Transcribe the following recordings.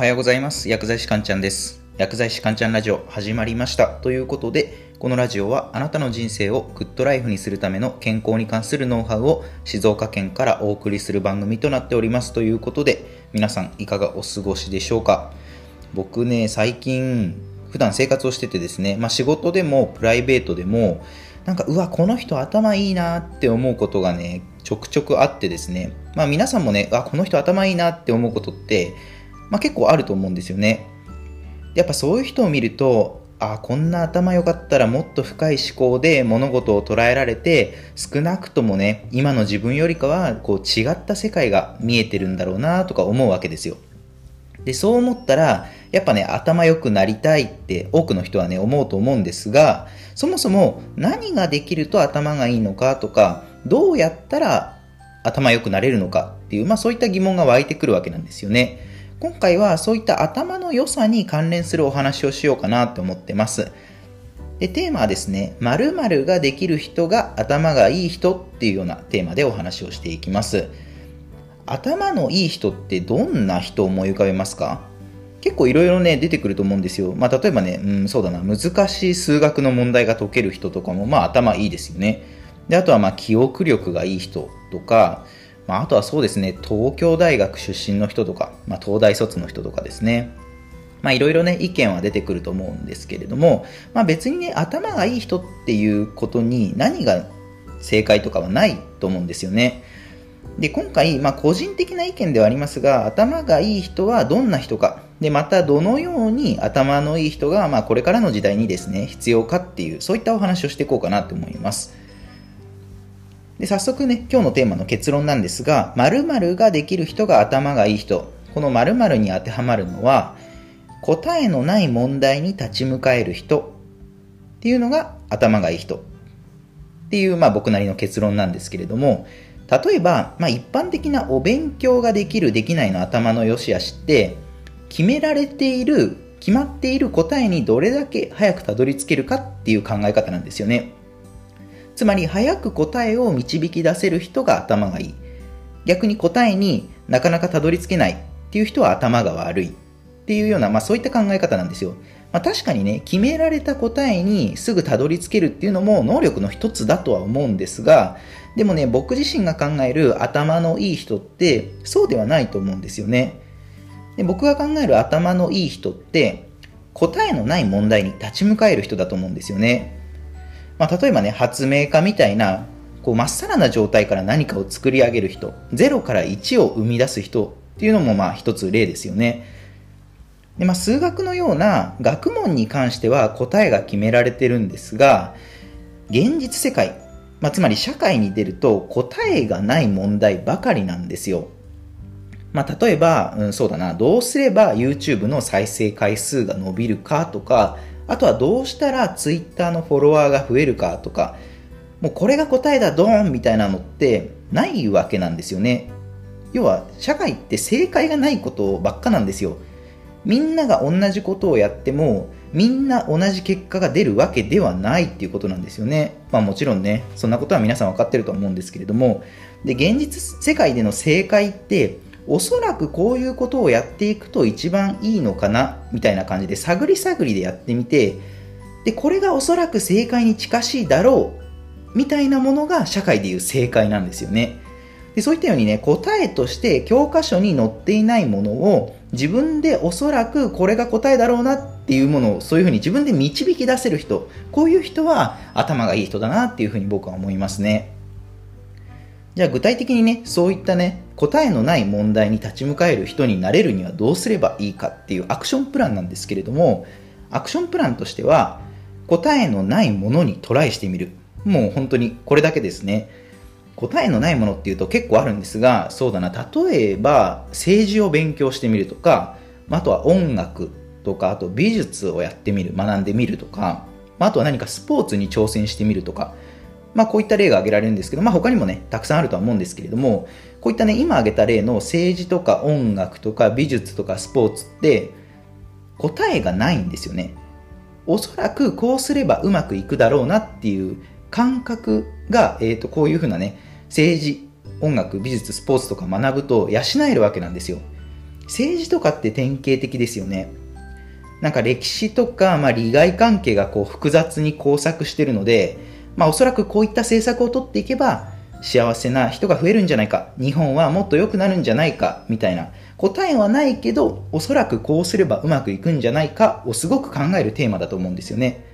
はようございます。薬剤師かんちゃんです。薬剤師かんちゃんラジオ始まりました。ということで、このラジオはあなたの人生をグッドライフにするための健康に関するノウハウを静岡県からお送りする番組となっております。ということで、皆さんいかがお過ごしでしょうか僕ね、最近、普段生活をしててですね、まあ仕事でもプライベートでも、なんか、うわ、この人頭いいなって思うことがね、ちょくちょくあってですね、まあ皆さんもね、あ、この人頭いいなって思うことって、まあ結構あると思うんですよね。やっぱそういう人を見ると、ああ、こんな頭良かったらもっと深い思考で物事を捉えられて、少なくともね、今の自分よりかは、こう違った世界が見えてるんだろうなとか思うわけですよ。で、そう思ったら、やっぱね、頭良くなりたいって多くの人はね、思うと思うんですが、そもそも何ができると頭がいいのかとか、どうやったら頭良くなれるのかっていう、まあそういった疑問が湧いてくるわけなんですよね。今回はそういった頭の良さに関連するお話をしようかなと思ってます。で、テーマはですね、〇〇ができる人が頭がいい人っていうようなテーマでお話をしていきます。頭のいい人ってどんな人を思い浮かべますか？結構いろいろね、出てくると思うんですよ。まあ、例えばね、うん、そうだな、難しい数学の問題が解ける人とかも、まあ、頭いいですよね。で、あとは、まあ、記憶力がいい人とか、まあ、あとはそうですね、東京大学出身の人とか、まあ、東大卒の人とかですね。まあ、いろいろね、意見は出てくると思うんですけれども、まあ、別にね、頭がいい人っていうことに何が正解とかはないと思うんですよね。で、今回、まあ、個人的な意見ではありますが、頭がいい人はどんな人か、で、またどのように頭のいい人が、まあ、これからの時代にですね、必要かっていう、そういったお話をしていこうかなと思います。で、早速ね、今日のテーマの結論なんですが、〇〇ができる人が頭がいい人。この〇〇に当てはまるのは、答えのない問題に立ち向かえる人。っていうのが頭がいい人。っていう、まあ僕なりの結論なんですけれども、例えば、まあ、一般的なお勉強ができるできないの頭の良し悪しって決められている決まっている答えにどれだけ早くたどり着けるかっていう考え方なんですよね。つまり早く答えを導き出せる人が頭がいい逆に答えになかなかたどり着けないっていう人は頭が悪いっていうような、まあ、そういった考え方なんですよまあ、確かにね、決められた答えにすぐたどり着けるっていうのも能力の一つだとは思うんですが、でもね、僕自身が考える頭のいい人ってそうではないと思うんですよね。で僕が考える頭のいい人って答えのない問題に立ち向かえる人だと思うんですよね。まあ、例えばね、発明家みたいな、こう、まっさらな状態から何かを作り上げる人、0から1を生み出す人っていうのもまあ一つ例ですよね。でまあ、数学のような学問に関しては答えが決められてるんですが現実世界、まあ、つまり社会に出ると答えがない問題ばかりなんですよ、まあ、例えば、うん、そうだなどうすれば YouTube の再生回数が伸びるかとかあとはどうしたら Twitter のフォロワーが増えるかとかもうこれが答えだドーンみたいなのってないわけなんですよね。要は社会って正解がないことばっかなんですよ。みんなが同じことをやってもみんな同じ結果が出るわけではないっていうことなんですよね。まあもちろんね、そんなことは皆さん分かってると思うんですけれども、で、現実世界での正解って、おそらくこういうことをやっていくと一番いいのかな、みたいな感じで探り探りでやってみて、で、これがおそらく正解に近しいだろう、みたいなものが社会でいう正解なんですよね。でそういったようにね、答えとして教科書に載っていないものを自分でおそらくこれが答えだろうなっていうものをそういうふうに自分で導き出せる人、こういう人は頭がいい人だなっていうふうに僕は思いますね。じゃあ具体的にね、そういったね、答えのない問題に立ち向かえる人になれるにはどうすればいいかっていうアクションプランなんですけれども、アクションプランとしては、答えのないものにトライしてみる。もう本当にこれだけですね。答えのないものっていうと結構あるんですが、そうだな、例えば政治を勉強してみるとか、あとは音楽とか、あと美術をやってみる、学んでみるとか、あとは何かスポーツに挑戦してみるとか、まあこういった例が挙げられるんですけど、まあ他にもね、たくさんあるとは思うんですけれども、こういったね、今挙げた例の政治とか音楽とか美術とかスポーツって答えがないんですよね。おそらくこうすればうまくいくだろうなっていう感覚が、えー、とこういうふうなね、政治、音楽、美術、スポーツとか学ぶと養えるわけなんですよ。政治とかって典型的ですよね。なんか歴史とか、まあ、利害関係がこう複雑に交錯してるので、まあ、おそらくこういった政策を取っていけば幸せな人が増えるんじゃないか。日本はもっと良くなるんじゃないか。みたいな。答えはないけどおそらくこうすればうまくいくんじゃないか。をすごく考えるテーマだと思うんですよね。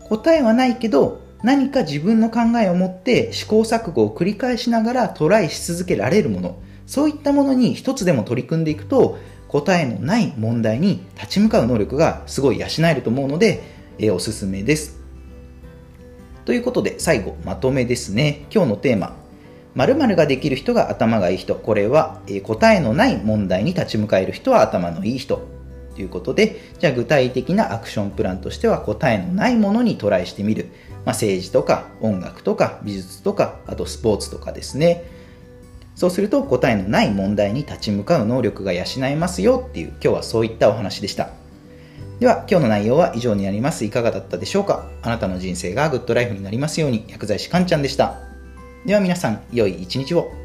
答えはないけど何か自分の考えを持って試行錯誤を繰り返しながらトライし続けられるもの。そういったものに一つでも取り組んでいくと答えのない問題に立ち向かう能力がすごい養えると思うので、えー、おすすめです。ということで最後まとめですね。今日のテーマ。〇〇ができる人が頭がいい人。これは、え、答えのない問題に立ち向かえる人は頭のいい人。ということでじゃあ具体的なアクションプランとしては答えのないものにトライしてみる、まあ、政治とか音楽とか美術とかあとスポーツとかですね。そうすると答えのない問題に立ち向かう能力が養えますよっていう今日はそういったお話でした。では今日の内容は以上になります。いかがだったでしょうか？あなたの人生がグッドライフになりますように薬剤師かんちゃんでした。では皆さん良い一日を。